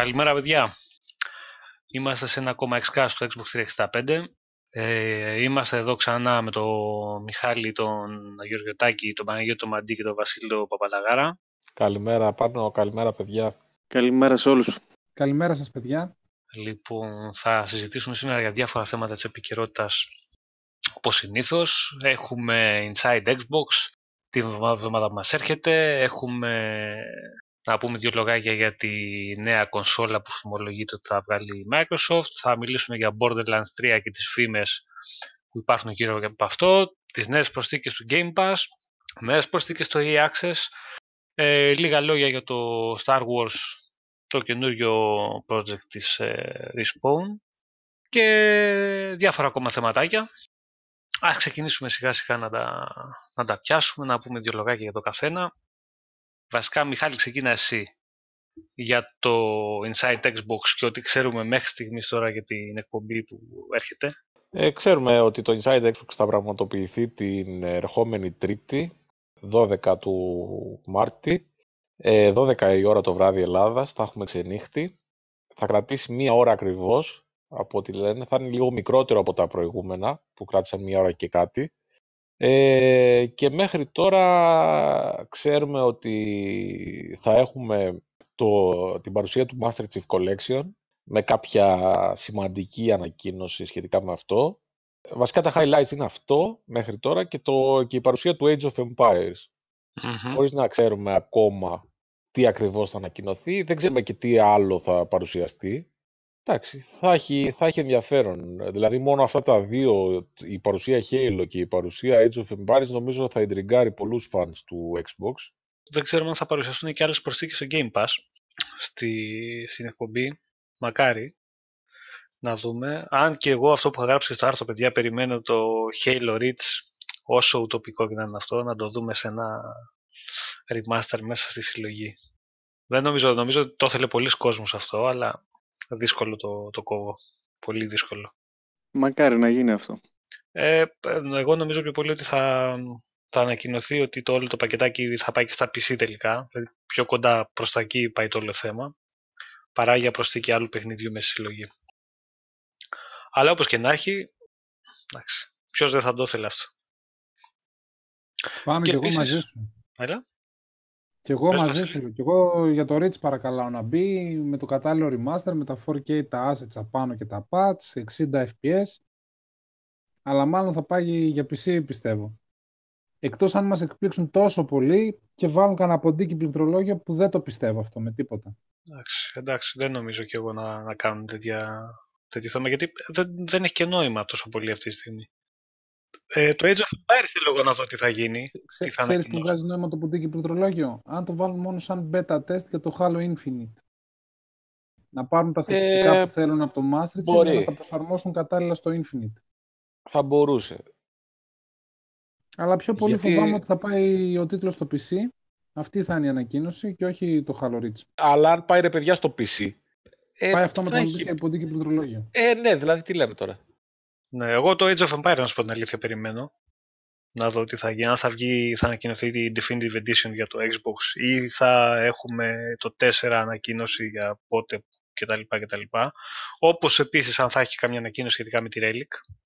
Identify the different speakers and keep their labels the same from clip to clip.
Speaker 1: Καλημέρα παιδιά. Είμαστε σε ένα ακόμα XCast στο Xbox 365. Ε, είμαστε εδώ ξανά με τον Μιχάλη, τον Γιώργο Τάκη, τον Παναγιώτο Μαντή και τον Βασίλειο Παπαλαγάρα.
Speaker 2: Καλημέρα πάνω, καλημέρα παιδιά.
Speaker 3: Καλημέρα σε όλους.
Speaker 4: Καλημέρα σας παιδιά.
Speaker 1: Λοιπόν, θα συζητήσουμε σήμερα για διάφορα θέματα της επικαιρότητας όπως συνήθως. Έχουμε Inside Xbox, την εβδομάδα που μας έρχεται. Έχουμε να πούμε δύο λογάκια για τη νέα κονσόλα που φημολογείται ότι θα βγάλει η Microsoft. Θα μιλήσουμε για Borderlands 3 και τις φήμες που υπάρχουν γύρω από αυτό. Τις νέες προσθήκες του Game Pass. Νέες προσθήκες στο EA Access. Ε, λίγα λόγια για το Star Wars, το καινούριο project της ε, Respawn. Και διάφορα ακόμα θεματάκια. Ας ξεκινήσουμε σιγά σιγά να τα, να τα πιάσουμε, να πούμε δύο λογάκια για το καθένα. Βασικά, Μιχάλη, ξεκίνα εσύ για το Inside Xbox και ό,τι ξέρουμε μέχρι στιγμής τώρα για την εκπομπή που έρχεται.
Speaker 2: Ε, ξέρουμε ότι το Inside Xbox θα πραγματοποιηθεί την ερχόμενη Τρίτη, 12 του Μάρτη, 12 ε, η ώρα το βράδυ Ελλάδας, θα έχουμε ξενύχτη. Θα κρατήσει μία ώρα ακριβώς, από ό,τι λένε. Θα είναι λίγο μικρότερο από τα προηγούμενα, που κράτησαν μία ώρα και κάτι. Ε, και μέχρι τώρα ξέρουμε ότι θα έχουμε το, την παρουσία του Master Chief Collection με κάποια σημαντική ανακοίνωση σχετικά με αυτό. Βασικά τα highlights είναι αυτό μέχρι τώρα και, το, και η παρουσία του Age of Empires. mm Χωρίς να ξέρουμε ακόμα τι ακριβώς θα ανακοινωθεί. Δεν ξέρουμε και τι άλλο θα παρουσιαστεί. Εντάξει, θα έχει, θα έχει ενδιαφέρον. Δηλαδή μόνο αυτά τα δύο, η παρουσία Halo και η παρουσία Age of Empires νομίζω θα εντριγκάρει πολλούς fans του Xbox.
Speaker 1: Δεν ξέρουμε αν θα παρουσιαστούν και άλλες προσθήκες στο Game Pass στη, στην εκπομπή. Μακάρι να δούμε. Αν και εγώ αυτό που θα γράψει στο άρθρο, παιδιά, περιμένω το Halo Reach όσο ουτοπικό και να είναι αυτό, να το δούμε σε ένα remaster μέσα στη συλλογή. Δεν νομίζω, νομίζω ότι το ήθελε πολλοί κόσμος αυτό, αλλά δύσκολο το, το κόβω. Πολύ δύσκολο.
Speaker 3: Μακάρι να γίνει αυτό.
Speaker 1: Ε, εγώ νομίζω πιο πολύ ότι θα, θα ανακοινωθεί ότι το όλο το πακετάκι θα πάει και στα PC τελικά. Δηλαδή πιο κοντά προς τα εκεί πάει το όλο θέμα. Παρά για προσθήκη άλλου παιχνιδιού με συλλογή. Αλλά όπως και να έχει, εντάξει, ποιος δεν θα το ήθελε αυτό.
Speaker 4: Πάμε και, και εγώ μαζί σου.
Speaker 1: Έλα.
Speaker 4: Και εγώ μαζί σου. Και εγώ για το Rich παρακαλάω να μπει με το κατάλληλο remaster, με τα 4K, τα assets απάνω και τα patch, 60 fps. Αλλά μάλλον θα πάει για PC πιστεύω. Εκτός αν μας εκπλήξουν τόσο πολύ και βάλουν κανένα ποντίκι πληκτρολόγιο που δεν το πιστεύω αυτό με τίποτα.
Speaker 1: Εντάξει, εντάξει δεν νομίζω και εγώ να, να κάνουν τέτοια, τέτοιο θέμα γιατί δεν, δεν έχει και νόημα τόσο πολύ αυτή τη στιγμή. Ε, το Age of Empires θέλω εγώ να δω τι θα γίνει.
Speaker 4: Ξέ, τι θα ξέρεις που βγάζει νόημα το ποντίκι πληκτρολόγιο; Αν το βάλουν μόνο σαν beta test για το Halo Infinite. Να πάρουν τα στατιστικά ε, που θέλουν από το Master Chief και να τα προσαρμόσουν κατάλληλα στο Infinite.
Speaker 2: Θα μπορούσε.
Speaker 4: Αλλά πιο πολύ Γιατί... φοβάμαι ότι θα πάει ο τίτλος στο PC. Αυτή θα είναι η ανακοίνωση και όχι το Halo Reach.
Speaker 2: Αλλά αν πάει ρε παιδιά στο PC.
Speaker 4: Ε, πάει αυτό με το έχει... ποντίκι πληκτρολόγιο.
Speaker 2: Ε, ναι, δηλαδή τι λέμε τώρα.
Speaker 1: Ναι, εγώ το Age of Empires, να σου πω την αλήθεια, περιμένω. Να δω τι θα γίνει. Αν θα βγει, θα ανακοινωθεί η Definitive Edition για το Xbox ή θα έχουμε το 4 ανακοίνωση για πότε κτλ. κτλ. Όπως επίσης αν θα έχει καμιά ανακοίνωση σχετικά με τη Relic.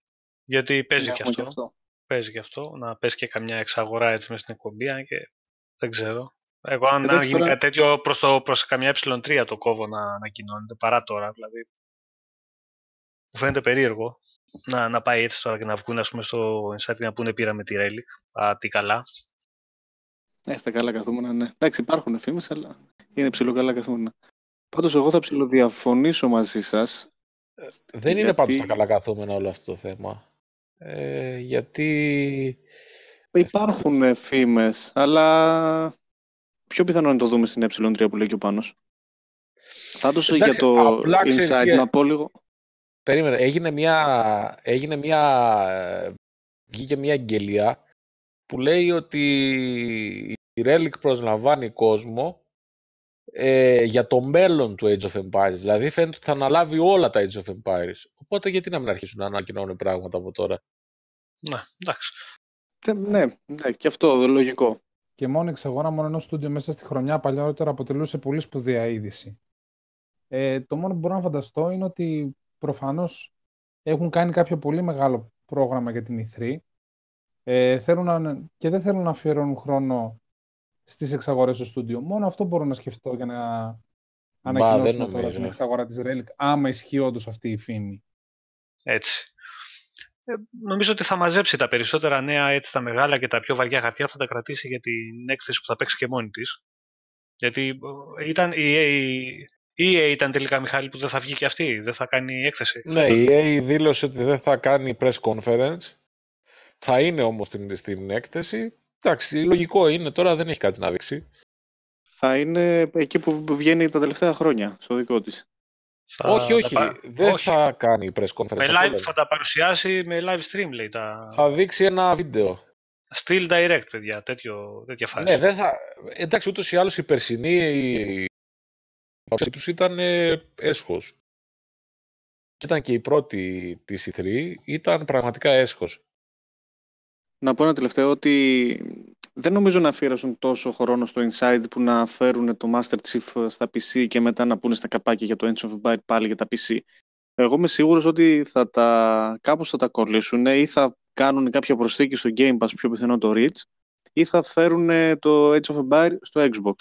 Speaker 1: Γιατί παίζει και αυτό. αυτό. Παίζει και αυτό. Να πέσει και καμιά εξαγορά έτσι μέσα στην εκπομπή, αν και δεν ξέρω. Εγώ αν ε, γίνει κάτι τέτοιο προς, το, προς καμιά ε3 το κόβω να ανακοινώνεται παρά τώρα. Δηλαδή μου φαίνεται περίεργο να, να πάει έτσι τώρα και να βγουν ας πούμε, στο Insight να πούνε πήραμε τη Relic. Α, τι καλά.
Speaker 3: Έστε καλά καθούμενα, ναι. Εντάξει, υπάρχουν φήμες, αλλά είναι ψηλοκαλά καθούμενα. Πάντως, εγώ θα ψηλοδιαφωνήσω μαζί σας. Ε,
Speaker 2: δεν είναι πάντως τα καλά καθούμενα όλο αυτό το θέμα. Ε, γιατί...
Speaker 3: Υπάρχουν φήμες, αλλά πιο πιθανό να το δούμε στην ε3 που λέει και ο Πάνος. Πάντως για το Insight να πω λίγο...
Speaker 2: Περίμενε, έγινε μια, έγινε μια, ε, βγήκε μια εγγελία που λέει ότι η Relic προσλαμβάνει κόσμο ε, για το μέλλον του Age of Empires. Δηλαδή φαίνεται ότι θα αναλάβει όλα τα Age of Empires. Οπότε γιατί να μην αρχίσουν να ανακοινώνουν πράγματα από τώρα;
Speaker 1: Ναι, εντάξει.
Speaker 3: Ναι, ναι, και αυτό λογικό.
Speaker 4: Και μόνο εξαγορά μόνο ενός στούντιο μέσα στη χρονιά παλιότερα αποτελούσε πολύ σπουδαία είδηση. Ε, το μόνο που μπορώ να φανταστώ είναι ότι προφανώς έχουν κάνει κάποιο πολύ μεγάλο πρόγραμμα για την E3 ε, θέλουν να, και δεν θέλουν να αφιερώνουν χρόνο στις εξαγορές στο στούντιο. Μόνο αυτό μπορώ να σκεφτώ για να ανακοινώσουμε τώρα την εξαγορά της Relic, άμα ισχύει όντως αυτή η φήμη.
Speaker 1: Έτσι. Ε, νομίζω ότι θα μαζέψει τα περισσότερα νέα, έτσι τα μεγάλα και τα πιο βαριά χαρτιά θα τα κρατήσει για την έκθεση που θα παίξει και μόνη της. Γιατί ε, ήταν η EA, EA ήταν τελικά Μιχάλη που δεν θα βγει και αυτή, δεν θα κάνει έκθεση.
Speaker 2: Ναι, η EA δήλωσε ότι δεν θα κάνει press conference. Θα είναι όμως στην, στην έκθεση. Εντάξει, λογικό είναι τώρα, δεν έχει κάτι να δείξει.
Speaker 3: Θα είναι εκεί που βγαίνει τα τελευταία χρόνια, στο δικό της.
Speaker 2: Θα... Όχι, όχι. Δεν όχι. θα κάνει press conference. Με
Speaker 1: live, θα τα παρουσιάσει με live stream, λέει. Τα...
Speaker 2: Θα δείξει ένα βίντεο.
Speaker 1: Still direct, παιδιά, τέτοιο, τέτοια φάση.
Speaker 2: Ναι, δεν θα... Εντάξει, ούτως ή άλλως η περσινή η παρουσία τους ήταν ε, έσχος. Και ήταν και η πρώτη της E3, ήταν πραγματικά έσχος.
Speaker 3: Να πω ένα τελευταίο ότι δεν νομίζω να αφιέρωσαν τόσο χρόνο στο Inside που να φέρουν το Master Chief στα PC και μετά να πούνε στα καπάκια για το Ancient of Byte πάλι για τα PC. Εγώ είμαι σίγουρος ότι θα τα, κάπως θα τα κολλήσουν ή θα κάνουν κάποια προσθήκη στο Game Pass, πιο πιθανό το Reach, ή θα φέρουν το Age of Empire στο Xbox.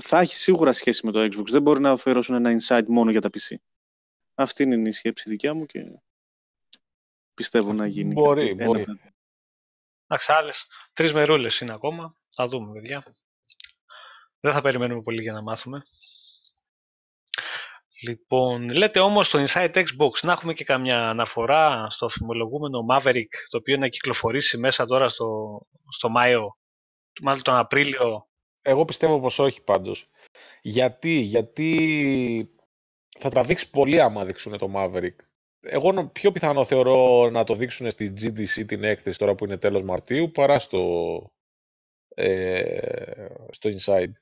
Speaker 3: Θα έχει σίγουρα σχέση με το Xbox. Δεν μπορεί να αφιερώσουν ένα Inside μόνο για τα PC. Αυτή είναι η σκέψη δικιά μου και πιστεύω να γίνει.
Speaker 2: Μπορεί, μπορεί.
Speaker 1: Εντάξει, άλλες τρεις μερούλες είναι ακόμα. Θα δούμε, παιδιά. Δεν θα περιμένουμε πολύ για να μάθουμε. Λοιπόν, λέτε όμως στο Inside Xbox να έχουμε και καμιά αναφορά στο θυμολογούμενο Maverick, το οποίο να κυκλοφορήσει μέσα τώρα στο, στο Μάιο, μάλλον τον Απρίλιο.
Speaker 2: Εγώ πιστεύω πως όχι πάντως. Γιατί, γιατί θα τραβήξει πολύ άμα δείξουν το Maverick εγώ πιο πιθανό θεωρώ να το δείξουν στη GDC την έκθεση τώρα που είναι τέλος Μαρτίου παρά στο, ε, στο Inside.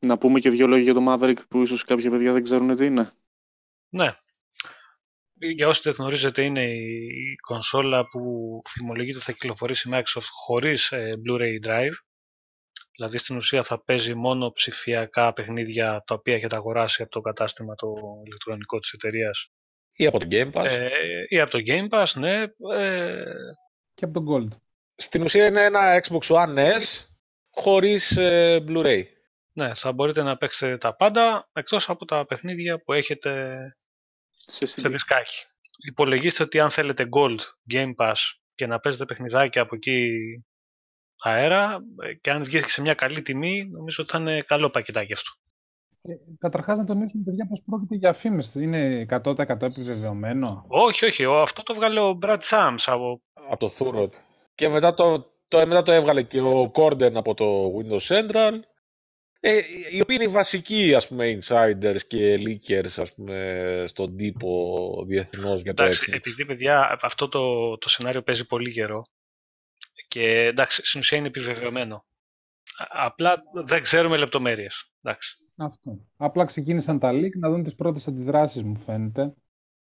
Speaker 3: Να πούμε και δύο λόγια για το Maverick που ίσως κάποια παιδιά δεν ξέρουν τι είναι.
Speaker 1: Ναι. Για όσοι δεν γνωρίζετε είναι η κονσόλα που φημολογείται θα κυκλοφορήσει Microsoft χωρίς ε, Blu-ray Drive. Δηλαδή στην ουσία θα παίζει μόνο ψηφιακά παιχνίδια τα οποία έχετε αγοράσει από το κατάστημα το ηλεκτρονικό της εταιρείας
Speaker 2: ή από το Game Pass. Ε,
Speaker 1: ή από το Game Pass, ναι. Ε...
Speaker 4: Και από το Gold.
Speaker 2: Στην ουσία είναι ένα Xbox One S χωρίς ε, Blu-ray.
Speaker 1: Ναι, θα μπορείτε να παίξετε τα πάντα εκτός από τα παιχνίδια που έχετε σε, σε δισκάκι. Υπολογίστε ότι αν θέλετε Gold, Game Pass και να παίζετε παιχνιδάκια από εκεί αέρα ε, και αν βγεις σε μια καλή τιμή, νομίζω ότι θα είναι καλό πακετάκι αυτό.
Speaker 4: Ε, Καταρχάς, να τονίσουμε, παιδιά, πως πρόκειται για φήμες. Είναι 100% επιβεβαιωμένο;
Speaker 1: Όχι, όχι. Αυτό το βγάλε ο Brad Sams από,
Speaker 2: από το Thurrod. Και μετά το, το, μετά το έβγαλε και ο Corden από το Windows Central. Ε, οι οποίοι είναι οι βασικοί ας πούμε, insiders και leakers ας πούμε, στον τύπο διεθνώς για το
Speaker 1: εντάξει, Επειδή, παιδιά, αυτό το, το σενάριο παίζει πολύ καιρό. Και εντάξει, στην ουσία είναι επιβεβαιωμένο. Απλά δεν ξέρουμε λεπτομέρειες. Εντάξει.
Speaker 4: Αυτό. Απλά ξεκίνησαν τα leak να δουν τις πρώτες αντιδράσεις μου φαίνεται.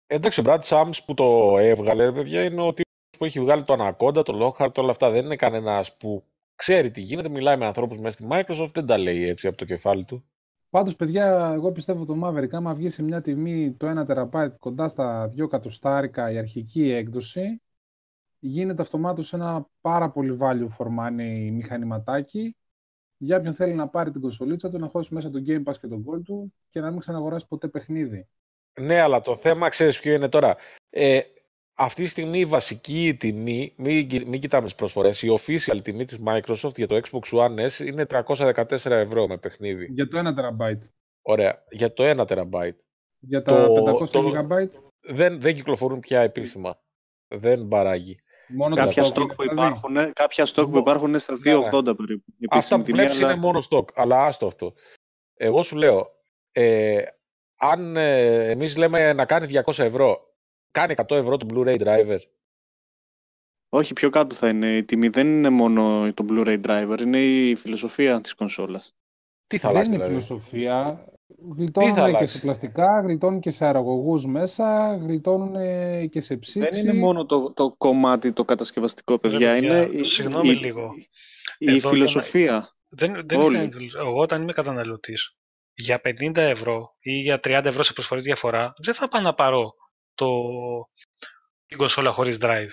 Speaker 2: Εντάξει, ο Brad Sams που το έβγαλε, παιδιά, είναι ο τύπος που έχει βγάλει το Anaconda, το Lockhart, όλα αυτά. Δεν είναι κανένας που ξέρει τι γίνεται, μιλάει με ανθρώπους μέσα στη Microsoft, δεν τα λέει έτσι από το κεφάλι του.
Speaker 4: Πάντως, παιδιά, εγώ πιστεύω το Maverick, άμα βγει σε μια τιμή το 1 TB κοντά στα 2 εκατοστάρικα η αρχική έκδοση, γίνεται αυτομάτως ένα πάρα πολύ value for money μηχανηματάκι για όποιον θέλει να πάρει την κονσολίτσα του, να χώσει μέσα το Game Pass και τον Gold του και να μην ξαναγοράσει ποτέ παιχνίδι.
Speaker 2: Ναι, αλλά το θέμα ξέρεις ποιο είναι τώρα. Ε, αυτή τη στιγμή η βασική τιμή, μην, μην κοιτάμε τις προσφορές, η official τιμή της Microsoft για το Xbox One S είναι 314 ευρώ με παιχνίδι.
Speaker 4: Για το 1 TB.
Speaker 2: Ωραία, για το 1 TB.
Speaker 4: Για τα το, 500 το, GB.
Speaker 2: Δεν, δεν κυκλοφορούν πια επίσημα. Δεν παράγει.
Speaker 3: Μόνο κάποια στόκ που, δηλαδή. υπάρχουν, κάποια stock που υπάρχουν στα 2,80 ναι. περίπου.
Speaker 2: Αυτά που βλέπεις είναι μόνο stock, αλλά άστο αυτό. Εγώ σου λέω, ε, αν ε, εμείς λέμε να κάνει 200 ευρώ, κάνει 100 ευρώ το Blu-ray driver.
Speaker 3: Όχι, πιο κάτω θα είναι. Η τιμή δεν είναι μόνο το Blu-ray driver, είναι η φιλοσοφία της κονσόλας.
Speaker 2: Τι θα αλλάξει,
Speaker 4: Δεν είναι δηλαδή; φιλοσοφία. Γλιτώνουν και σε πλαστικά, γλιτώνουν και σε αερογωγούς μέσα, γλιτώνουν και σε ψήξη.
Speaker 3: Δεν είναι μόνο το, το κομμάτι το κατασκευαστικό, παιδιά. είναι
Speaker 1: συγγνώμη η, λίγο.
Speaker 3: Η, η φιλοσοφία.
Speaker 1: Δεν, δεν είναι, εγώ όταν είμαι καταναλωτής, για 50 ευρώ ή για 30 ευρώ σε προσφορή διαφορά, δεν θα πάω να πάρω το, την κονσόλα χωρίς drive.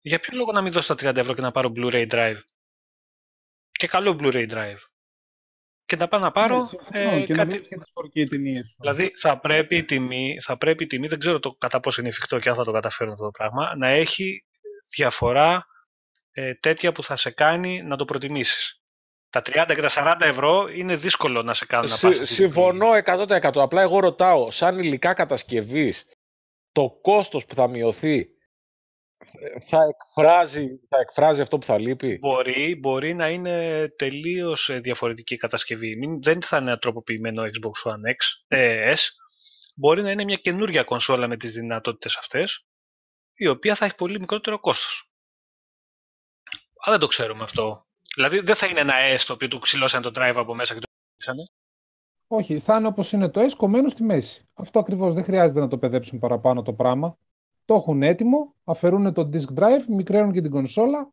Speaker 1: Για ποιο λόγο να μην δώσω τα 30 ευρώ και να πάρω Blu-ray drive; Και καλό Blu-ray drive. Και να πάω να πάρω
Speaker 4: ναι, ε, και κάτι... Να και
Speaker 1: τις Δηλαδή θα πρέπει, η τιμή, θα πρέπει η τιμή, δεν ξέρω το κατά πόσο είναι εφικτό και αν θα το καταφέρουν αυτό το πράγμα, να έχει διαφορά ε, τέτοια που θα σε κάνει να το προτιμήσεις. Τα 30 και τα 40 ευρώ είναι δύσκολο να σε κάνουν να πας.
Speaker 2: Συμφωνώ 100%. Απλά εγώ ρωτάω, σαν υλικά κατασκευής, το κόστος που θα μειωθεί θα εκφράζει, θα εκφράζει αυτό που θα λείπει.
Speaker 1: Μπορεί, μπορεί να είναι τελείως ε, διαφορετική κατασκευή. δεν θα είναι τροποποιημένο Xbox One X, ε, S. Μπορεί να είναι μια καινούργια κονσόλα με τις δυνατότητες αυτές, η οποία θα έχει πολύ μικρότερο κόστος. Αλλά δεν το ξέρουμε αυτό. Δηλαδή δεν θα είναι ένα S το οποίο του ξυλώσανε το drive από μέσα και το ξυλώσανε.
Speaker 4: Όχι, θα είναι όπως είναι το S κομμένο στη μέση. Αυτό ακριβώς δεν χρειάζεται να το παιδέψουν παραπάνω το πράγμα. Το έχουν έτοιμο, αφαιρούν το disk drive, μικραίνουν και την κονσόλα.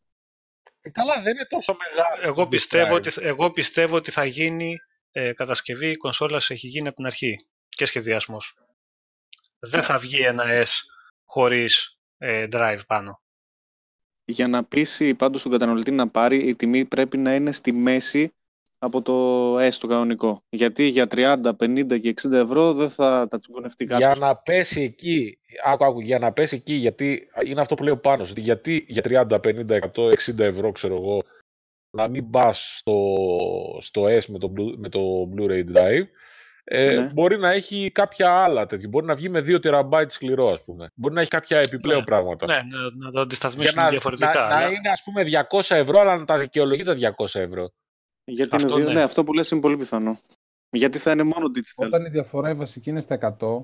Speaker 2: Ε, καλά, δεν είναι τόσο μεγάλο.
Speaker 1: Εγώ πιστεύω, ότι, εγώ πιστεύω ότι θα γίνει ε, κατασκευή η κονσόλας έχει γίνει από την αρχή και σχεδιασμός. Δεν θα βγει ένα S χωρίς ε, drive πάνω.
Speaker 3: Για να πείσει πάντως τον καταναλωτή να πάρει, η τιμή πρέπει να είναι στη μέση από το έστω κανονικό. Γιατί για 30, 50 και 60 ευρώ δεν θα τα τσιγκωνευτεί κάποιος.
Speaker 2: Για να πέσει εκεί, άκου, άκου, για να πέσει εκεί, γιατί είναι αυτό που λέω πάνω σου, γιατί για 30, 50, 100, 60 ευρώ ξέρω εγώ, να μην πας στο, στο S με το, με το Blu-ray Drive, ε, ναι. Μπορεί να έχει κάποια άλλα τέτοια. Μπορεί να βγει με 2 TB σκληρό, ας πούμε. Μπορεί να έχει κάποια επιπλέον
Speaker 1: ναι.
Speaker 2: πράγματα.
Speaker 1: Ναι, να, να το αντισταθμίσουμε διαφορετικά.
Speaker 2: Να, αλλά... να είναι, ας πούμε, 200 ευρώ, αλλά να τα δικαιολογεί τα 200 ευρώ.
Speaker 3: Γιατί αυτό, είναι, ναι. ναι. αυτό που λες είναι πολύ πιθανό. Γιατί θα είναι μόνο digital.
Speaker 4: Όταν η διαφορά η βασική είναι στα 100,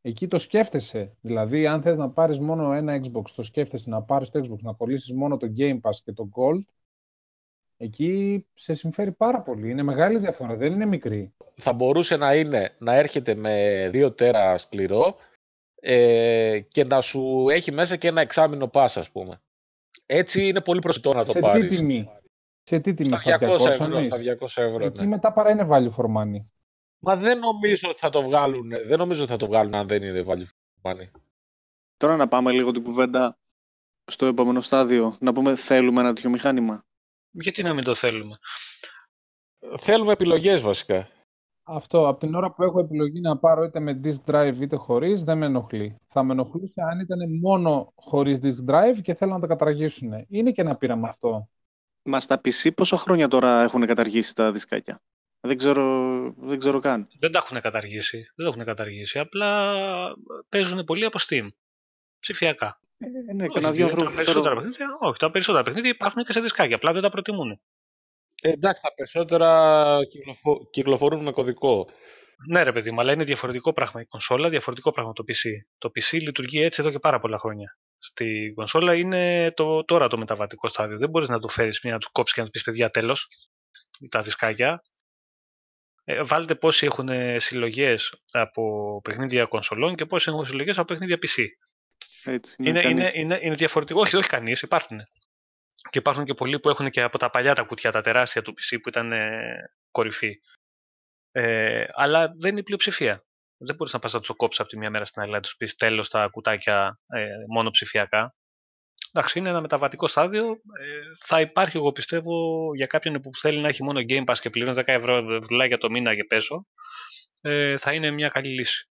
Speaker 4: εκεί το σκέφτεσαι. Δηλαδή, αν θες να πάρεις μόνο ένα Xbox, το σκέφτεσαι να πάρεις το Xbox, να κολλήσεις μόνο το Game Pass και το Gold, εκεί σε συμφέρει πάρα πολύ. Είναι μεγάλη διαφορά, δεν είναι μικρή.
Speaker 2: Θα μπορούσε να είναι να έρχεται με 2 τέρα σκληρό ε, και να σου έχει μέσα και ένα εξάμεινο pass, ας πούμε. Έτσι είναι πολύ προσιτό να το
Speaker 4: σε
Speaker 2: πάρεις.
Speaker 4: Τι τιμή; Σε τι τιμή,
Speaker 2: στα 200, ευρώ, στα 200 ευρώ.
Speaker 4: Εκεί
Speaker 2: ναι.
Speaker 4: μετά παρά είναι value for money.
Speaker 2: Μα δεν νομίζω ότι θα το βγάλουν, δεν νομίζω ότι θα το βγάλουν αν δεν είναι value for money.
Speaker 3: Τώρα να πάμε λίγο την κουβέντα στο επόμενο στάδιο. Να πούμε θέλουμε ένα τέτοιο μηχάνημα.
Speaker 1: Γιατί να μην το θέλουμε;
Speaker 2: Θέλουμε επιλογές βασικά.
Speaker 4: Αυτό, από την ώρα που έχω επιλογή να πάρω είτε με disk drive είτε χωρίς, δεν με ενοχλεί. Θα με ενοχλούσε αν ήταν μόνο χωρίς disk drive και θέλουν να τα καταργήσουν. Είναι και ένα πείραμα αυτό.
Speaker 3: Μας στα PC πόσα χρόνια τώρα έχουν καταργήσει τα δισκάκια; Δεν ξέρω, δεν ξέρω καν.
Speaker 1: Δεν τα έχουν καταργήσει. Δεν τα έχουν καταργήσει. Απλά παίζουν πολύ από Steam. Ψηφιακά.
Speaker 3: Ε, ναι, όχι, δύο
Speaker 1: τα περισσότερα παιχνίδια, όχι, τα περισσότερα παιχνίδια υπάρχουν και σε δισκάκια. Απλά δεν τα προτιμούν.
Speaker 2: Ε, εντάξει, τα περισσότερα κυκλοφο... κυκλοφορούν με κωδικό.
Speaker 1: Ναι, ρε παιδί μου, αλλά είναι διαφορετικό πράγμα η κονσόλα, διαφορετικό πράγμα το PC. Το PC λειτουργεί έτσι εδώ και πάρα πολλά χρόνια στην κονσόλα είναι το, τώρα το μεταβατικό στάδιο. Δεν μπορείς να το φέρεις μία να τους κόψεις και να τους πεις παιδιά τέλος, τα δισκάκια. Ε, βάλτε πόσοι έχουν συλλογές από παιχνίδια κονσολών και πόσοι έχουν συλλογές από παιχνίδια PC.
Speaker 3: Έτσι,
Speaker 1: είναι, είναι, είναι, είναι, διαφορετικό. Όχι, όχι κανείς, υπάρχουν. Και υπάρχουν και πολλοί που έχουν και από τα παλιά τα κουτιά, τα τεράστια του PC που ήταν ε, κορυφή. Ε, αλλά δεν είναι η πλειοψηφία δεν μπορείς να πας να τους κόψεις από τη μία μέρα στην άλλη, να τους πεις τέλο τα κουτάκια ε, μόνο ψηφιακά. Εντάξει, είναι ένα μεταβατικό στάδιο. Ε, θα υπάρχει, εγώ πιστεύω, για κάποιον που θέλει να έχει μόνο Game Pass και πληρώνει 10 ευρώ για το μήνα και πέσω, ε, θα είναι μια καλή λύση.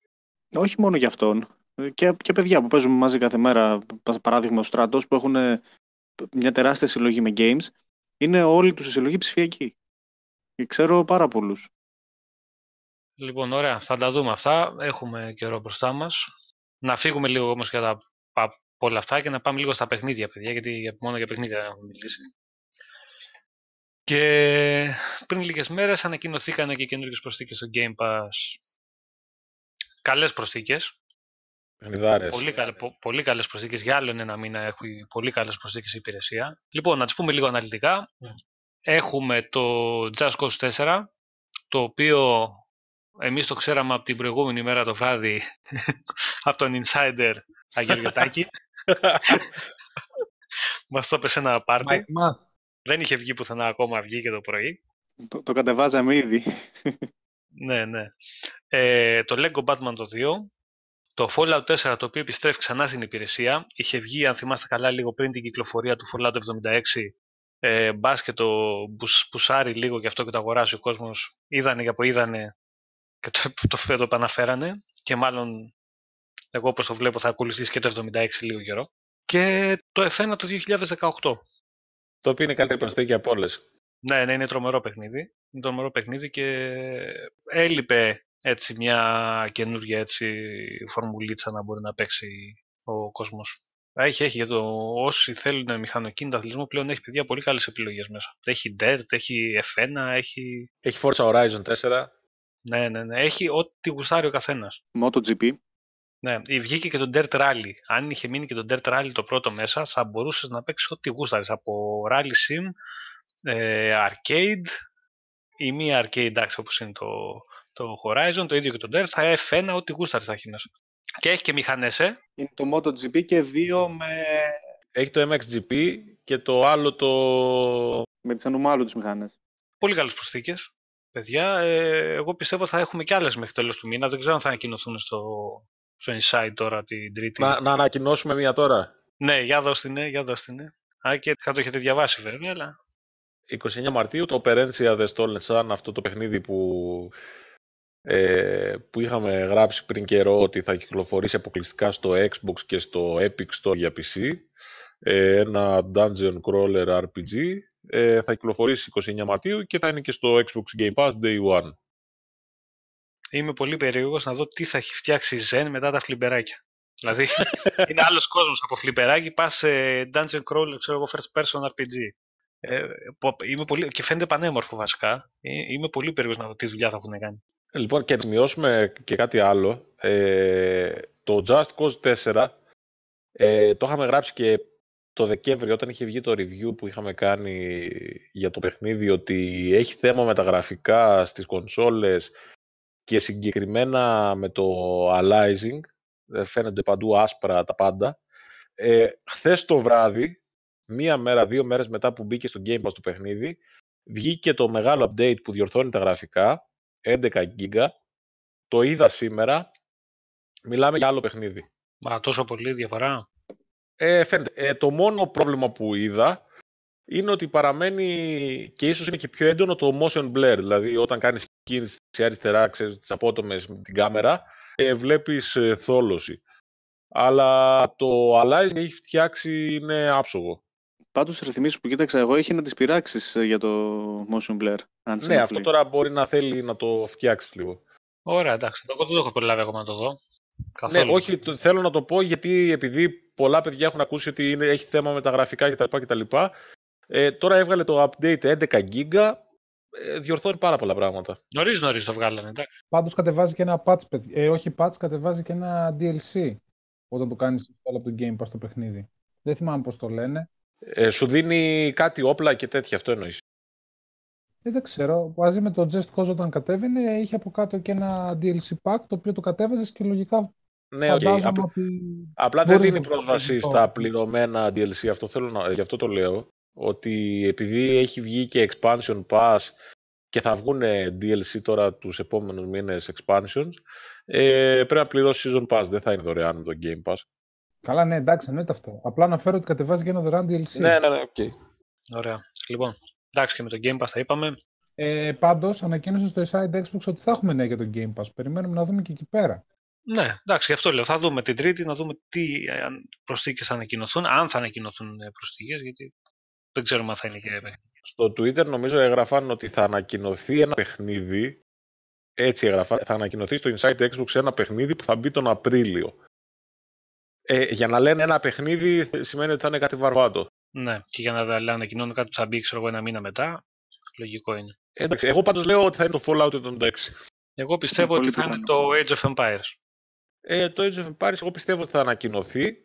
Speaker 3: Όχι μόνο για αυτόν. Και, και παιδιά που παίζουμε μαζί κάθε μέρα, παράδειγμα ο Στράτος, που έχουν μια τεράστια συλλογή με games, είναι όλοι τους συλλογή ψηφιακοί. Και ξέρω πάρα πολλούς.
Speaker 1: Λοιπόν, ωραία. Θα τα δούμε αυτά. Έχουμε καιρό μπροστά μας. Να φύγουμε λίγο όμως για τα όλα αυτά και να πάμε λίγο στα παιχνίδια, παιδιά, γιατί μόνο για παιχνίδια έχουμε μιλήσει. Και πριν λίγες μέρες ανακοινωθήκαν και καινούργιες προσθήκες στο Game Pass. Καλές προσθήκες. Πολύ, καλ, πο, πολύ καλές προσθήκες. Για άλλο ένα μήνα έχει πολύ καλές προσθήκες η υπηρεσία. Λοιπόν, να τις πούμε λίγο αναλυτικά. Έχουμε το Just Cause 4, το οποίο εμείς το ξέραμε από την προηγούμενη μέρα το βράδυ από τον Insider Αγγελιωτάκη. Μας το έπεσε ένα πάρτι. Δεν είχε βγει πουθενά ακόμα, βγήκε το πρωί.
Speaker 3: Το, το κατεβάζαμε ήδη.
Speaker 1: Ναι, ναι. Ε, το Lego Batman το 2, το Fallout 4 το οποίο επιστρέφει ξανά στην υπηρεσία, είχε βγει αν θυμάστε καλά λίγο πριν την κυκλοφορία του Fallout 76 ε, μπας και το πουσάρει λίγο και αυτό και το αγοράζει ο κόσμος είδανε για που είδανε και το, το, το, το επαναφέρανε και μάλλον εγώ όπως το βλέπω θα ακολουθήσει και το 76 λίγο καιρό και το F1 το 2018
Speaker 2: το οποίο είναι καλύτερη προσθήκη από όλες
Speaker 1: ναι, ναι, είναι τρομερό παιχνίδι είναι τρομερό παιχνίδι και έλειπε έτσι μια καινούργια έτσι φορμουλίτσα να μπορεί να παίξει ο κόσμος έχει, έχει. Για το όσοι θέλουν μηχανοκίνητα αθλητισμό πλέον έχει παιδιά πολύ καλές επιλογές μέσα. Έχει Dirt, έχει F1, έχει.
Speaker 2: Έχει Forza Horizon 4.
Speaker 1: Ναι, ναι, ναι. Έχει ό,τι γουστάρει ο καθένας.
Speaker 3: MotoGP.
Speaker 1: Ναι, βγήκε και το Dirt Rally. Αν είχε μείνει και το Dirt Rally το πρώτο μέσα, θα μπορούσες να παίξεις ό,τι γούσταρες. Από Rally Sim, ε, Arcade ή μία Arcade, εντάξει, όπως είναι το, το Horizon, το ίδιο και το Dirt. Θα F1, ό,τι γούσταρες θα έχει μέσα. Και έχει και μηχανές, ε.
Speaker 3: Είναι το MotoGP και δύο με.
Speaker 2: Έχει το MXGP και το άλλο το.
Speaker 3: Με τις ανουμάλου τι μηχανές.
Speaker 1: Πολύ καλές προσθήκες. Παιδιά, ε, εγώ πιστεύω θα έχουμε κι άλλες μέχρι τέλος του μήνα. Δεν ξέρω αν θα ανακοινωθούν στο, στο Inside τώρα την Τρίτη.
Speaker 2: Να, να ανακοινώσουμε μία τώρα.
Speaker 1: Ναι, για δώστε ναι, για δώστε ναι. Α, και θα το έχετε διαβάσει βέβαια, αλλά...
Speaker 2: 29 Μαρτίου το Operencia The Stolen Sun, αυτό το παιχνίδι που ε, που είχαμε γράψει πριν καιρό ότι θα κυκλοφορήσει αποκλειστικά στο Xbox και στο Epic Store για PC. Ε, ένα Dungeon Crawler RPG. Ε, θα κυκλοφορήσει 29 Μαρτίου και θα είναι και στο Xbox Game Pass Day One.
Speaker 1: Είμαι πολύ περίεργος να δω τι θα έχει φτιάξει η Zen μετά τα φλιμπεράκια. δηλαδή είναι άλλος κόσμος από φλιμπεράκι, πας σε Dungeon Crawler, ξέρω εγώ, First Person RPG. Ε, είμαι πολύ... Και φαίνεται πανέμορφο βασικά. Ε, είμαι πολύ περίεργος να δω τι δουλειά θα έχουν κάνει.
Speaker 2: Λοιπόν, και να σημειώσουμε και κάτι άλλο. Ε, το Just Cause 4 ε, το είχαμε γράψει και το Δεκέμβριο όταν είχε βγει το review που είχαμε κάνει για το παιχνίδι ότι έχει θέμα με τα γραφικά στις κονσόλες και συγκεκριμένα με το aliasing, φαίνονται παντού άσπρα τα πάντα. Ε, χθες το βράδυ, μία μέρα, δύο μέρες μετά που μπήκε στο Game Pass το παιχνίδι, βγήκε το μεγάλο update που διορθώνει τα γραφικά 11 γίγκα. Το είδα σήμερα. Μιλάμε για άλλο παιχνίδι.
Speaker 1: Μα τόσο πολύ διαφορά.
Speaker 2: Ε, φαίνεται. Ε, το μόνο πρόβλημα που είδα είναι ότι παραμένει και ίσως είναι και πιο έντονο το motion blur. Δηλαδή όταν κάνεις κίνηση αριστερά, ξέρεις, τις απότομες με την κάμερα, ε, βλέπεις ε, θόλωση. Αλλά το Alive έχει φτιάξει είναι άψογο.
Speaker 3: Πάντως, σε ρυθμίσει που κοίταξα εγώ έχει να τις πειράξεις ε, για το motion blur.
Speaker 2: Αν ναι, αυτό τώρα μπορεί να θέλει να το φτιάξεις λίγο.
Speaker 1: Ωραία, εντάξει. Εγώ δεν το έχω προλάβει ακόμα να το δω.
Speaker 2: Καθόλου. Ναι, όχι, το, θέλω να το πω γιατί επειδή πολλά παιδιά έχουν ακούσει ότι είναι, έχει θέμα με τα γραφικά κτλ. κτλ ε, τώρα έβγαλε το update 11 GB. Ε, διορθώνει πάρα πολλά πράγματα.
Speaker 1: Νωρίς νωρίς το βγάλανε, εντάξει.
Speaker 4: Πάντως κατεβάζει και ένα patch, ε, όχι patch, κατεβάζει και ένα DLC όταν το κάνεις από το Game Pass το παιχνίδι. Δεν θυμάμαι πώς το λένε.
Speaker 2: Ε, σου δίνει κάτι όπλα και τέτοια, αυτό εννοείς.
Speaker 4: Ε, δεν ξέρω. Μαζί με το Just Cause όταν κατέβαινε, είχε από κάτω και ένα DLC pack, το οποίο το κατέβαζες και λογικά
Speaker 2: ναι, okay. Απλά, ότι απλά δεν δίνει πρόσβαση στα πληρωμένα DLC. Αυτό θέλω να... Γι' αυτό το λέω. Ότι επειδή έχει βγει και expansion pass και θα βγουν DLC τώρα τους επόμενους μήνες expansions, ε, πρέπει να πληρώσεις season pass. Δεν θα είναι δωρεάν το Game Pass.
Speaker 4: Καλά, ναι, εντάξει, εννοείται αυτό. Απλά αναφέρω ότι κατεβάζει και ένα δωρεάν DLC.
Speaker 2: Ναι, ναι, ναι, οκ. Okay.
Speaker 1: Ωραία. Λοιπόν, εντάξει και με το Game Pass θα είπαμε.
Speaker 4: Ε, Πάντως, ανακοίνωσε στο Inside Xbox ότι θα έχουμε νέα για το Game Pass. Περιμένουμε να δούμε και εκεί πέρα.
Speaker 1: Ναι, εντάξει, γι' αυτό λέω. Θα δούμε την Τρίτη, να δούμε τι προσθήκες θα ανακοινωθούν, αν θα ανακοινωθούν προσθήκες, γιατί δεν ξέρουμε αν θα είναι και.
Speaker 2: Στο Twitter νομίζω έγραφαν ότι θα ανακοινωθεί ένα παιχνίδι. Έτσι έγραφαν. Θα ανακοινωθεί στο Inside Xbox ένα παιχνίδι που θα μπει τον Απρίλιο. Ε, για να λένε ένα παιχνίδι σημαίνει ότι θα είναι κάτι βαρβάτο.
Speaker 1: Ναι, και για να λένε ανακοινώνουν κάτι που θα μπει ξέρω, ένα μήνα μετά, λογικό είναι.
Speaker 2: Ε, εντάξει, εγώ πάντως λέω ότι θα είναι το Fallout 76.
Speaker 1: Εγώ πιστεύω ότι θα είναι το Age of Empires.
Speaker 2: Ε, το Age of Empires εγώ πιστεύω ότι θα ανακοινωθεί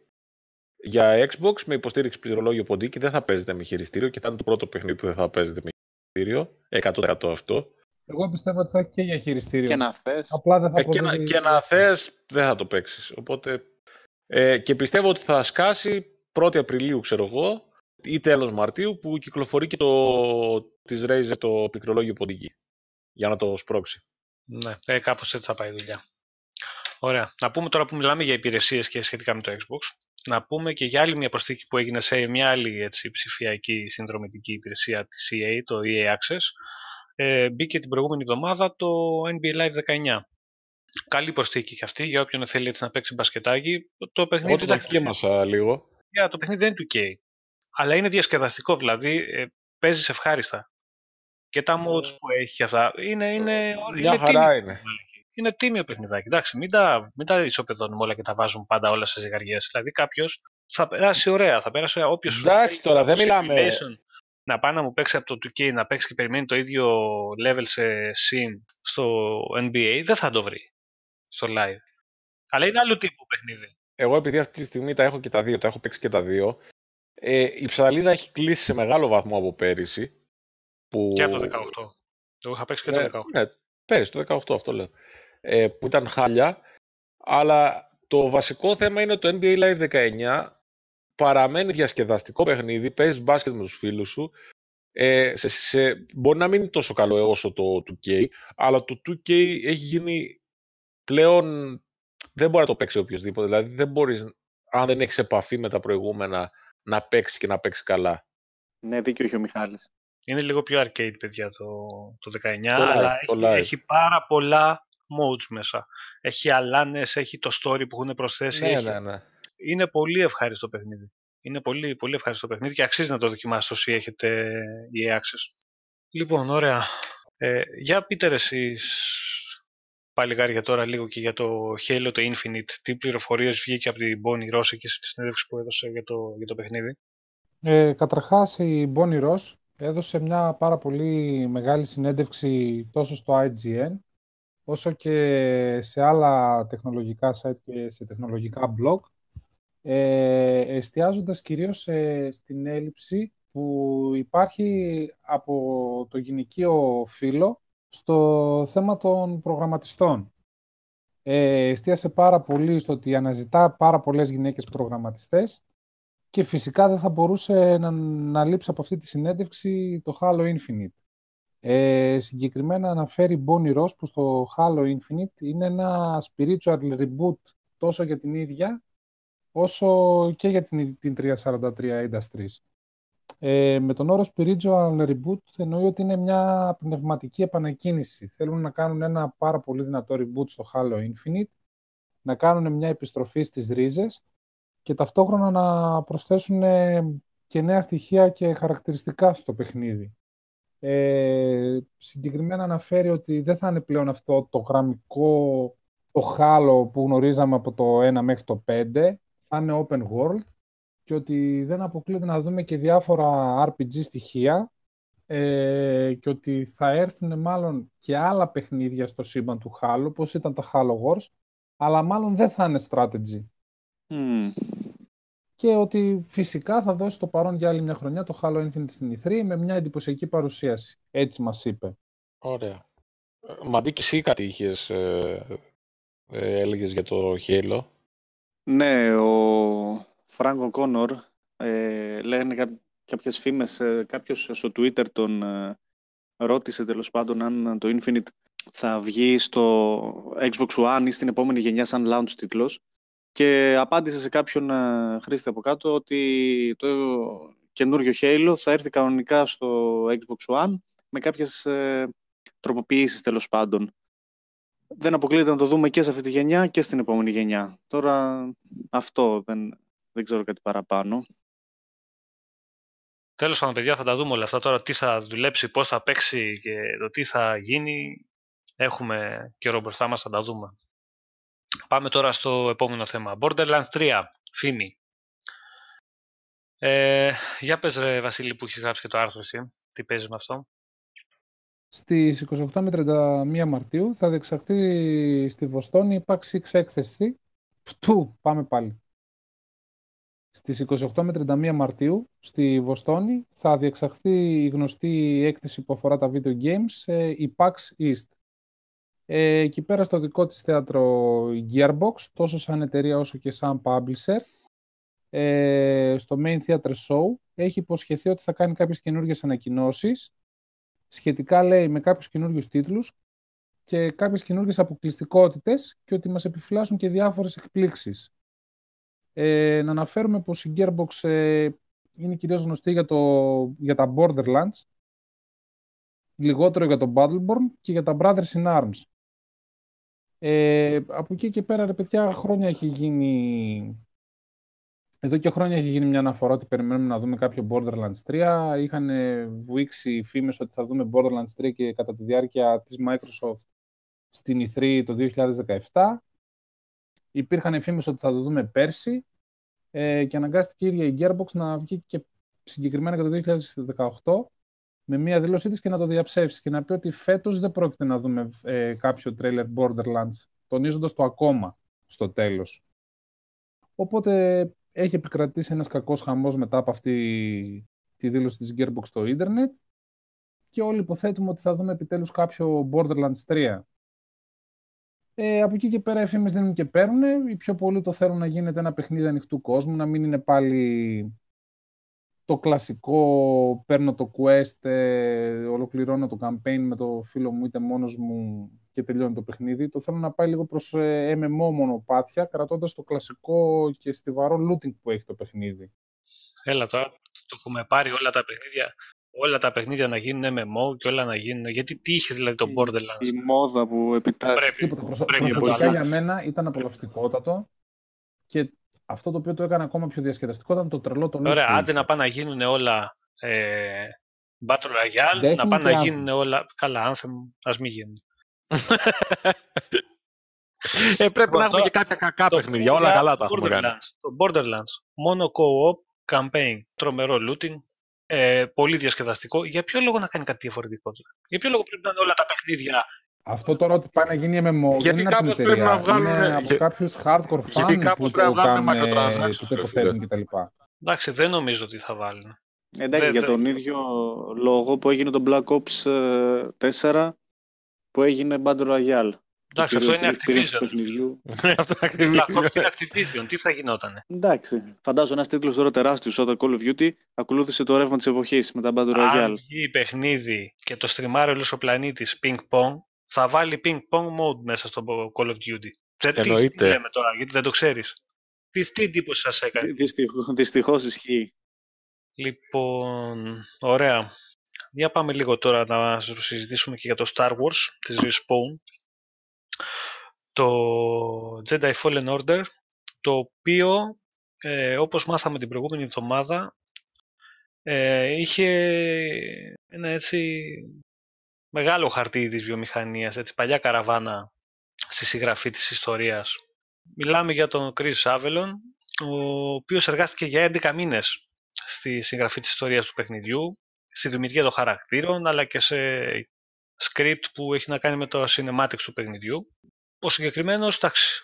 Speaker 2: για Xbox με υποστήριξη πληρολόγιο ποντίκι. Δεν θα παίζεται με χειριστήριο και θα είναι το πρώτο παιχνίδι που δεν θα παίζεται με χειριστήριο. 100% αυτό.
Speaker 4: Εγώ πιστεύω ότι θα έχει και για χειριστήριο.
Speaker 3: Και να θες.
Speaker 4: Απλά δεν θα
Speaker 2: ε, και, να, και να θες δεν θα το παίξεις. Οπότε ε, και πιστεύω ότι θα σκάσει 1η Απριλίου, ξέρω εγώ, ή τέλος Μαρτίου, που κυκλοφορεί και το της Razer το πληκτρολόγιο ποντική, για να το σπρώξει.
Speaker 1: Ναι, ε, κάπως έτσι θα πάει η δουλειά. Ωραία. Να πούμε τώρα που μιλάμε για υπηρεσίες και σχετικά με το Xbox, να πούμε και για άλλη μια προσθήκη που έγινε σε μια άλλη έτσι, ψηφιακή συνδρομητική υπηρεσία της EA, το EA Access. Ε, μπήκε την προηγούμενη εβδομάδα το NBA Live 19. Καλή προσθήκη και αυτή για όποιον θέλει έτσι να παίξει μπασκετάκι. Το παιχνίδι
Speaker 2: Εγώ το μας λίγο.
Speaker 1: Yeah, το παιχνίδι δεν είναι του EA. Αλλά είναι διασκεδαστικό, δηλαδή ε, παίζεις ευχάριστα. Και τα modes που έχει και αυτά είναι, είναι,
Speaker 2: Μια χαρά είναι
Speaker 1: είναι τίμιο παιχνιδάκι. Εντάξει, μην τα, μην τα ισοπεδώνουμε όλα και τα βάζουν πάντα όλα σε ζυγαριές. Δηλαδή κάποιος θα περάσει ωραία, θα περάσει ωραία. Όποιος
Speaker 2: Εντάξει τώρα, δεν μιλάμε.
Speaker 1: Να πάει να μου παίξει από το 2K, να παίξει και περιμένει το ίδιο level σε sim στο NBA, δεν θα το βρει στο live. Αλλά είναι άλλο τύπου παιχνίδι.
Speaker 2: Εγώ επειδή αυτή τη στιγμή τα έχω και τα δύο, τα έχω παίξει και τα δύο, ε, η ψαλίδα έχει κλείσει σε μεγάλο βαθμό από πέρυσι. Που...
Speaker 1: Και από το 18. Εγώ είχα παίξει και το 18. Ναι, ναι,
Speaker 2: πέρυσι το 18 αυτό λέω ε, που ήταν χάλια, αλλά το βασικό θέμα είναι το NBA Live 19 παραμένει διασκεδαστικό παιχνίδι, παίζεις μπάσκετ με τους φίλους σου, ε, σε, σε, μπορεί να μην είναι τόσο καλό όσο το 2K, αλλά το 2K έχει γίνει πλέον, δεν μπορεί να το παίξει οποιοδήποτε, δηλαδή δεν μπορείς, αν δεν έχεις επαφή με τα προηγούμενα, να παίξει και να παίξει καλά.
Speaker 3: Ναι, δίκιο έχει ο Μιχάλης.
Speaker 1: Είναι λίγο πιο arcade, παιδιά, το, το 19, αλλά έχει, έχει πάρα πολλά modes μέσα. Έχει αλάνες, έχει το story που έχουν προσθέσει.
Speaker 2: Ναι, ναι, ναι.
Speaker 1: Είναι πολύ ευχάριστο παιχνίδι. Είναι πολύ, πολύ ευχάριστο παιχνίδι και αξίζει να το δοκιμάσετε όσοι έχετε η Access. Λοιπόν, ωραία. Ε, για πείτε εσείς πάλι για τώρα λίγο και για το Halo το Infinite. Τι πληροφορίες βγήκε από την Bonnie Ross εκεί στη συνέντευξη που έδωσε για το, για το παιχνίδι;
Speaker 4: Ε, καταρχάς η Bonnie Ross έδωσε μια πάρα πολύ μεγάλη συνέντευξη τόσο στο IGN όσο και σε άλλα τεχνολογικά site και σε τεχνολογικά blog, ε, εστιάζοντας κυρίως στην έλλειψη που υπάρχει από το γυναικείο φύλλο στο θέμα των προγραμματιστών. Ε, εστίασε πάρα πολύ στο ότι αναζητά πάρα πολλές γυναίκες προγραμματιστές και φυσικά δεν θα μπορούσε να, να λείψει από αυτή τη συνέντευξη το Halo Infinite. Ε, συγκεκριμένα αναφέρει Bonnie Ross που στο Halo Infinite είναι ένα spiritual reboot τόσο για την ίδια όσο και για την, την 343 Industries. Ε, με τον όρο spiritual reboot εννοεί ότι είναι μια πνευματική επανακίνηση. Θέλουν να κάνουν ένα πάρα πολύ δυνατό reboot στο Halo Infinite, να κάνουν μια επιστροφή στις ρίζες και ταυτόχρονα να προσθέσουν και νέα στοιχεία και χαρακτηριστικά στο παιχνίδι. Ε, συγκεκριμένα αναφέρει ότι δεν θα είναι πλέον αυτό το γραμμικό, το χάλο που γνωρίζαμε από το 1 μέχρι το 5, θα είναι open world και ότι δεν αποκλείεται να δούμε και διάφορα RPG στοιχεία ε, και ότι θα έρθουν μάλλον και άλλα παιχνίδια στο σύμπαν του Halo, όπως ήταν τα Halo Wars, αλλά μάλλον δεν θα είναι strategy και ότι φυσικά θα δώσει το παρόν για άλλη μια χρονιά το Halo Infinite στην E3 με μια εντυπωσιακή παρουσίαση. Έτσι μας είπε.
Speaker 2: Ωραία. Μαντί και εσύ κάτι είχες, ε, ε, έλεγες για το Halo;
Speaker 3: Ναι, ο Φράγκο Κόνορ ε, λένε κά, κάποιες φήμες, ε, κάποιος στο Twitter τον ε, ρώτησε τέλος πάντων αν το Infinite θα βγει στο Xbox One ή στην επόμενη γενιά σαν launch τίτλος και απάντησε σε κάποιον ε, χρήστη από κάτω ότι το καινούριο Halo θα έρθει κανονικά στο Xbox One με κάποιες ε, τροποποιήσεις τέλος πάντων. Δεν αποκλείεται να το δούμε και σε αυτή τη γενιά και στην επόμενη γενιά. Τώρα αυτό δεν, δεν ξέρω κάτι παραπάνω.
Speaker 1: Τέλος πάντων, παιδιά, θα τα δούμε όλα αυτά. Τώρα τι θα δουλέψει, πώς θα παίξει και το τι θα γίνει. Έχουμε καιρό μπροστά μας, θα τα δούμε. Πάμε τώρα στο επόμενο θέμα. Borderlands 3, φήμη. Ε, για πες ρε Βασίλη που έχεις γράψει και το άρθρο εσύ. Τι παίζεις με αυτό.
Speaker 4: Στις 28 με 31 Μαρτίου θα διεξαχθεί στη Βοστόνη η PAX 6 έκθεση. Φτού, πάμε πάλι. Στις 28 με 31 Μαρτίου στη Βοστόνη θα διεξαχθεί η γνωστή έκθεση που αφορά τα video games, ε, η PAX East. Ε, εκεί πέρα στο δικό της θέατρο Gearbox, τόσο σαν εταιρεία όσο και σαν publisher, ε, στο Main Theater Show, έχει υποσχεθεί ότι θα κάνει κάποιες καινούργιες ανακοινώσεις, σχετικά λέει με κάποιους καινούργιους τίτλους, και κάποιες καινούργιες αποκλειστικότητες και ότι μας επιφυλάσσουν και διάφορες εκπλήξεις. Ε, να αναφέρουμε πως η Gearbox ε, είναι κυρίως γνωστή για, το, για τα Borderlands, λιγότερο για το Battleborn και για τα Brothers in Arms. Ε, από εκεί και πέρα, ρε παιδιά, χρόνια έχει γίνει... Εδώ και χρόνια έχει γίνει μια αναφορά ότι περιμένουμε να δούμε κάποιο Borderlands 3. Είχαν βουήξει φήμες ότι θα δούμε Borderlands 3 και κατά τη διάρκεια της Microsoft στην E3 το 2017. Υπήρχαν φήμες ότι θα το δούμε πέρσι ε, και αναγκάστηκε η ίδια η Gearbox να βγει και συγκεκριμένα για το 2018 με μία δήλωσή της και να το διαψεύσει και να πει ότι φέτος δεν πρόκειται να δούμε ε, κάποιο τρέιλερ Borderlands, τονίζοντας το ακόμα στο τέλος. Οπότε έχει επικρατήσει ένας κακός χαμός μετά από αυτή τη δήλωση της Gearbox στο ίντερνετ και όλοι υποθέτουμε ότι θα δούμε επιτέλους κάποιο Borderlands 3. Ε, από εκεί και πέρα οι φήμες δίνουν και παίρνουν. Οι πιο πολλοί το θέλουν να γίνεται ένα παιχνίδι ανοιχτού κόσμου, να μην είναι πάλι το κλασικό, παίρνω το quest, ε, ολοκληρώνω το campaign με το φίλο μου είτε μόνος μου και τελειώνει το παιχνίδι. Το θέλω να πάει λίγο προς ε, MMO μονοπάτια, κρατώντας το κλασικό και στιβαρό looting που έχει το παιχνίδι.
Speaker 1: Έλα τώρα, το έχουμε πάρει όλα τα παιχνίδια όλα τα παιχνίδια να γίνουν MMO και όλα να γίνουν. Γιατί τι είχε δηλαδή το Borderlands;
Speaker 3: Η, μόδα που επιτάσσει.
Speaker 4: Πρέπει, Τίποτα. προσωπικά για μένα ήταν απολαυστικότατο και αυτό το οποίο το έκανε ακόμα πιο διασκεδαστικό ήταν το τρελό των
Speaker 1: Ωραία, άντε να πάνε να γίνουν όλα ε, Battle Royale, να πάνε να γίνουν όλα... Καλά, Anthem, ας μην γίνουν.
Speaker 2: ε, πρέπει να έχουμε και κάποια κακά παιχνίδια, όλα καλά τα έχουμε κάνει.
Speaker 1: Το Borderlands, μόνο co-op, campaign, τρομερό looting, ε, πολύ διασκεδαστικό. Για ποιο λόγο να κάνει κάτι διαφορετικό, δηλαδή; Για ποιο λόγο πρέπει να είναι όλα τα παιχνίδια;
Speaker 4: Αυτό τώρα ότι πάει να γίνει MMO
Speaker 2: γιατί δεν είναι πρέπει να βγάλουν...
Speaker 4: Είναι από κάποιους hardcore fans γιατί που πρέπει να βγάλουν macrotransactions που το υποθέτουν κτλ.
Speaker 1: Εντάξει, δεν νομίζω ότι θα βάλουν.
Speaker 3: Εντάξει, για τον ίδιο λόγο που έγινε το Black Ops 4 ε, που έγινε Battle Royale.
Speaker 1: Εντάξει, αυτό είναι Activision. αυτό είναι Activision. Τι θα γινότανε;
Speaker 3: Εντάξει. Φαντάζομαι ένας τίτλος τώρα τεράστιος όταν Call of Duty ακολούθησε το ρεύμα της εποχής με τα Battle Royale. Αν
Speaker 1: βγει παιχνίδι και το στριμάρει όλος ο πλανήτης ping pong, θα βάλει ping pong mode μέσα στο Call of Duty.
Speaker 2: Εννοείται.
Speaker 1: Τι, λέμε τώρα, γιατί δεν το ξέρεις; Τι, τι εντύπωση σας έκανε;
Speaker 3: Δυστυχώς, δυστυχώς ισχύει.
Speaker 1: Λοιπόν, ωραία. Για πάμε λίγο τώρα να συζητήσουμε και για το Star Wars της Respawn. Το Jedi Fallen Order, το οποίο, ε, όπως μάθαμε την προηγούμενη εβδομάδα, ε, είχε ένα έτσι μεγάλο χαρτί της βιομηχανίας, έτσι, παλιά καραβάνα στη συγγραφή της ιστορίας. Μιλάμε για τον Chris Avalon, ο οποίος εργάστηκε για 11 μήνες στη συγγραφή της ιστορίας του παιχνιδιού, στη δημιουργία των χαρακτήρων, αλλά και σε script που έχει να κάνει με το cinematics του παιχνιδιού. Ο συγκεκριμένος, εντάξει,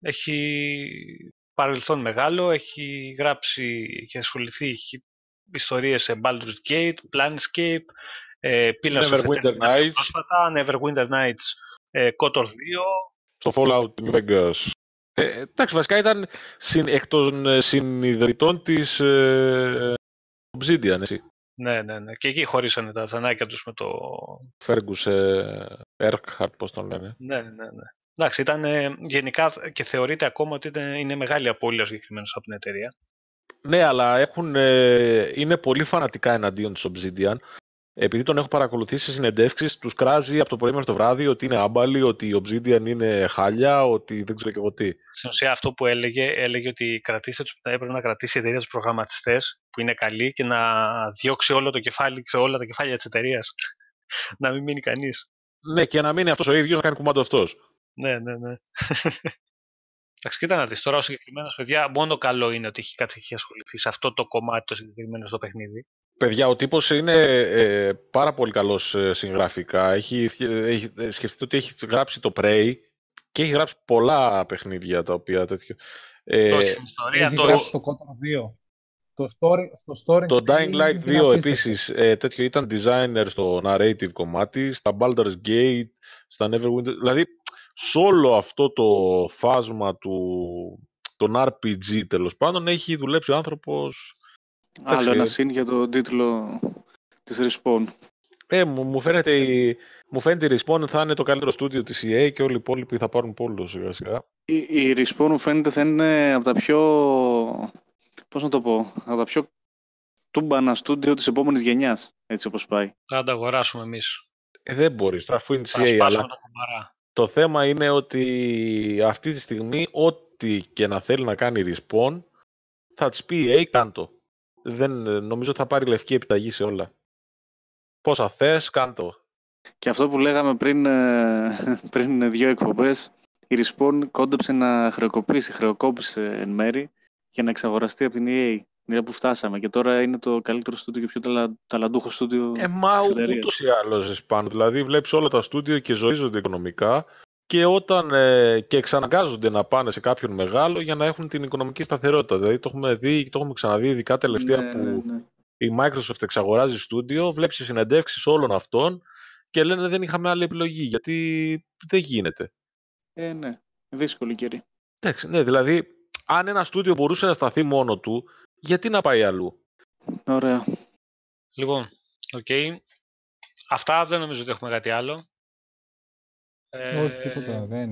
Speaker 1: έχει παρελθόν μεγάλο, έχει γράψει και ασχοληθεί έχει ιστορίες σε Baldur's Gate, Planescape, ε,
Speaker 2: Neverwinter Nights.
Speaker 1: Πρόσφατα, Neverwinter Nights, ε, KOTOR 2.
Speaker 2: Στο Fallout New Vegas. Ε, εντάξει, βασικά ήταν συν, εκ των ε, συνειδητών της ε, Obsidian, έτσι.
Speaker 1: Ναι, ναι, ναι. Και εκεί χωρίσανε τα ζανάκια τους με το...
Speaker 2: Fergus ε, Erkhard, πώς τον λένε.
Speaker 1: Ναι, ναι, ναι. Εντάξει, ήταν ε, γενικά και θεωρείται ακόμα ότι είναι μεγάλη απώλεια συγκεκριμένος από την εταιρεία.
Speaker 2: Ναι, αλλά έχουν, ε, είναι πολύ φανατικά εναντίον της Obsidian επειδή τον έχω παρακολουθήσει σε συνεντεύξεις, τους κράζει από το πρωί μέχρι το βράδυ ότι είναι άμπαλοι, ότι η Obsidian είναι χάλια, ότι δεν ξέρω και εγώ τι.
Speaker 1: Στην ουσία, αυτό που έλεγε, έλεγε ότι κρατήστε τους, έπρεπε να κρατήσει η εταιρεία τους προγραμματιστές που είναι καλοί και να διώξει όλο το κεφάλι, σε όλα τα κεφάλια της εταιρείας. να μην μείνει κανείς.
Speaker 2: Ναι, και να μείνει αυτός ο ίδιος να κάνει κουμάντο αυτός.
Speaker 1: Ναι, ναι, ναι. Εντάξει, κοίτα να δεις τώρα ο συγκεκριμένος παιδιά, μόνο καλό είναι ότι έχει κάτσει και ασχοληθεί σε αυτό το κομμάτι το συγκεκριμένο στο παιχνίδι.
Speaker 2: Παιδιά, ο τύπος είναι ε, πάρα πολύ καλός ε, συγγραφικά. Έχει, έχει, ε, σκεφτείτε ότι έχει γράψει το Prey και έχει γράψει πολλά παιχνίδια τα οποία τέτοιο.
Speaker 1: Ε, το έχει ιστορία,
Speaker 4: έχει το... γράψει το Kotor 2. Το, story, στο story
Speaker 2: το Dying Light 2 επίσης ε, τέτοιο ήταν designer στο narrative κομμάτι, στα Baldur's Gate, στα Neverwinter. Δηλαδή, σε όλο αυτό το φάσμα του, των RPG τέλος πάντων έχει δουλέψει ο άνθρωπος
Speaker 3: Άλλο ένα συν για τον τίτλο της Respawn.
Speaker 2: Ε, μου, μου φαίνεται η, μου φαίνεται η Respawn θα είναι το καλύτερο στούντιο της EA και όλοι οι υπόλοιποι θα πάρουν πόλο σιγά σιγά.
Speaker 3: Η, η Respawn μου φαίνεται θα είναι από τα πιο, πώς να το πω, από τα πιο τούμπανα στούντιο της επόμενης γενιάς, έτσι όπως πάει.
Speaker 1: Θα τα αγοράσουμε εμείς.
Speaker 2: Ε, δεν μπορείς, τώρα αφού είναι της EA, αλλά
Speaker 1: το,
Speaker 2: το θέμα είναι ότι αυτή τη στιγμή ό,τι και να θέλει να κάνει Respawn θα της πει EA κάντο. Δεν, νομίζω θα πάρει λευκή επιταγή σε όλα. Πόσα θες, κάντο;
Speaker 3: Και αυτό που λέγαμε πριν, ε, πριν δύο εκπομπές, η Respawn κόντεψε να χρεοκοπήσει, χρεοκόπησε εν μέρη για να εξαγοραστεί από την EA. Δηλαδή που φτάσαμε και τώρα είναι το καλύτερο στούντιο και πιο ταλα, ταλαντούχο στούντιο
Speaker 2: Ε, μα ούτως ή άλλως Respawn. Δηλαδή βλέπεις όλα τα στούντιο και ζωίζονται οικονομικά και όταν ε, και εξαναγκάζονται να πάνε σε κάποιον μεγάλο για να έχουν την οικονομική σταθερότητα. Δηλαδή το έχουμε δει το έχουμε ξαναδεί ειδικά τελευταία
Speaker 3: ναι,
Speaker 2: που
Speaker 3: ναι, ναι.
Speaker 2: η Microsoft εξαγοράζει στούντιο, βλέπεις συνεντεύξεις όλων αυτών και λένε δεν είχαμε άλλη επιλογή γιατί δεν γίνεται.
Speaker 3: Ε, ναι. Δύσκολοι καιροί.
Speaker 2: Εντάξει, ναι, δηλαδή αν ένα στούντιο μπορούσε να σταθεί μόνο του, γιατί να πάει αλλού;
Speaker 3: Ωραία.
Speaker 1: Λοιπόν, οκ. Okay. Αυτά δεν νομίζω ότι έχουμε κάτι άλλο.
Speaker 4: Όχι, τίποτα. Δεν